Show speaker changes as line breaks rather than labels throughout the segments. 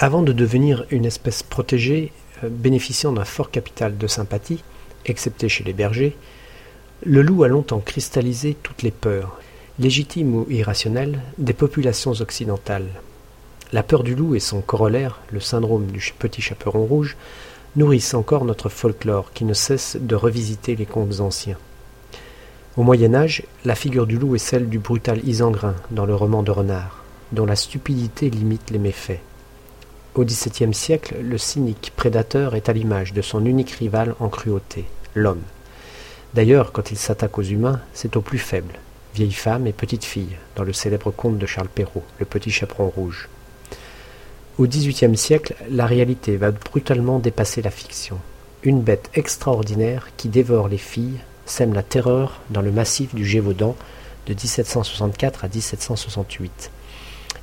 Avant de devenir une espèce protégée euh, bénéficiant d'un fort capital de sympathie, excepté chez les bergers, le loup a longtemps cristallisé toutes les peurs, légitimes ou irrationnelles, des populations occidentales. La peur du loup et son corollaire, le syndrome du petit chaperon rouge, nourrissent encore notre folklore qui ne cesse de revisiter les contes anciens. Au Moyen Âge, la figure du loup est celle du brutal Isengrin dans le roman de Renard, dont la stupidité limite les méfaits. Au XVIIe siècle, le cynique prédateur est à l'image de son unique rival en cruauté, l'homme. D'ailleurs, quand il s'attaque aux humains, c'est aux plus faibles, vieilles femmes et petites filles, dans le célèbre conte de Charles Perrault, Le Petit Chaperon Rouge. Au XVIIIe siècle, la réalité va brutalement dépasser la fiction. Une bête extraordinaire qui dévore les filles sème la terreur dans le massif du Gévaudan de 1764 à 1768.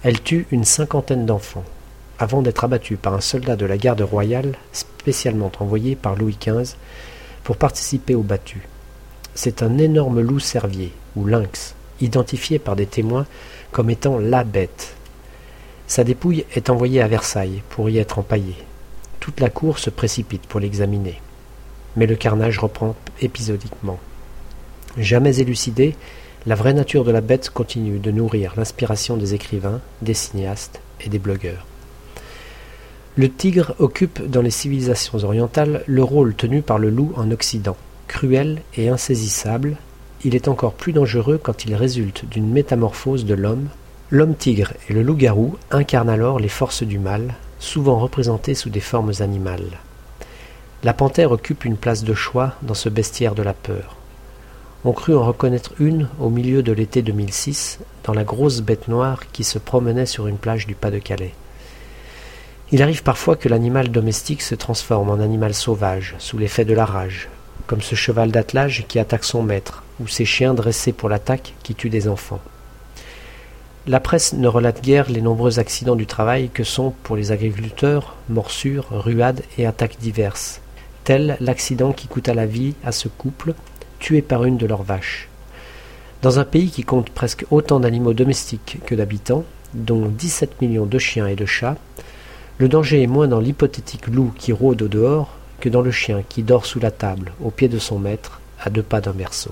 Elle tue une cinquantaine d'enfants, avant d'être abattue par un soldat de la garde royale spécialement envoyé par Louis XV pour participer au battu. C'est un énorme loup cervier, ou lynx, identifié par des témoins comme étant la bête. Sa dépouille est envoyée à Versailles pour y être empaillée. Toute la cour se précipite pour l'examiner. Mais le carnage reprend épisodiquement. Jamais élucidée, la vraie nature de la bête continue de nourrir l'inspiration des écrivains, des cinéastes et des blogueurs. Le tigre occupe dans les civilisations orientales le rôle tenu par le loup en Occident. Cruel et insaisissable, il est encore plus dangereux quand il résulte d'une métamorphose de l'homme. L'homme-tigre et le loup-garou incarnent alors les forces du mal, souvent représentées sous des formes animales. La panthère occupe une place de choix dans ce bestiaire de la peur. On crut en reconnaître une au milieu de l'été 2006 dans la grosse bête noire qui se promenait sur une plage du Pas-de-Calais. Il arrive parfois que l'animal domestique se transforme en animal sauvage sous l'effet de la rage, comme ce cheval d'attelage qui attaque son maître, ou ces chiens dressés pour l'attaque qui tuent des enfants. La presse ne relate guère les nombreux accidents du travail que sont, pour les agriculteurs, morsures, ruades et attaques diverses, tel l'accident qui coûta la vie à ce couple, tué par une de leurs vaches. Dans un pays qui compte presque autant d'animaux domestiques que d'habitants, dont 17 millions de chiens et de chats, le danger est moins dans l'hypothétique loup qui rôde au dehors que dans le chien qui dort sous la table, au pied de son maître, à deux pas d'un berceau.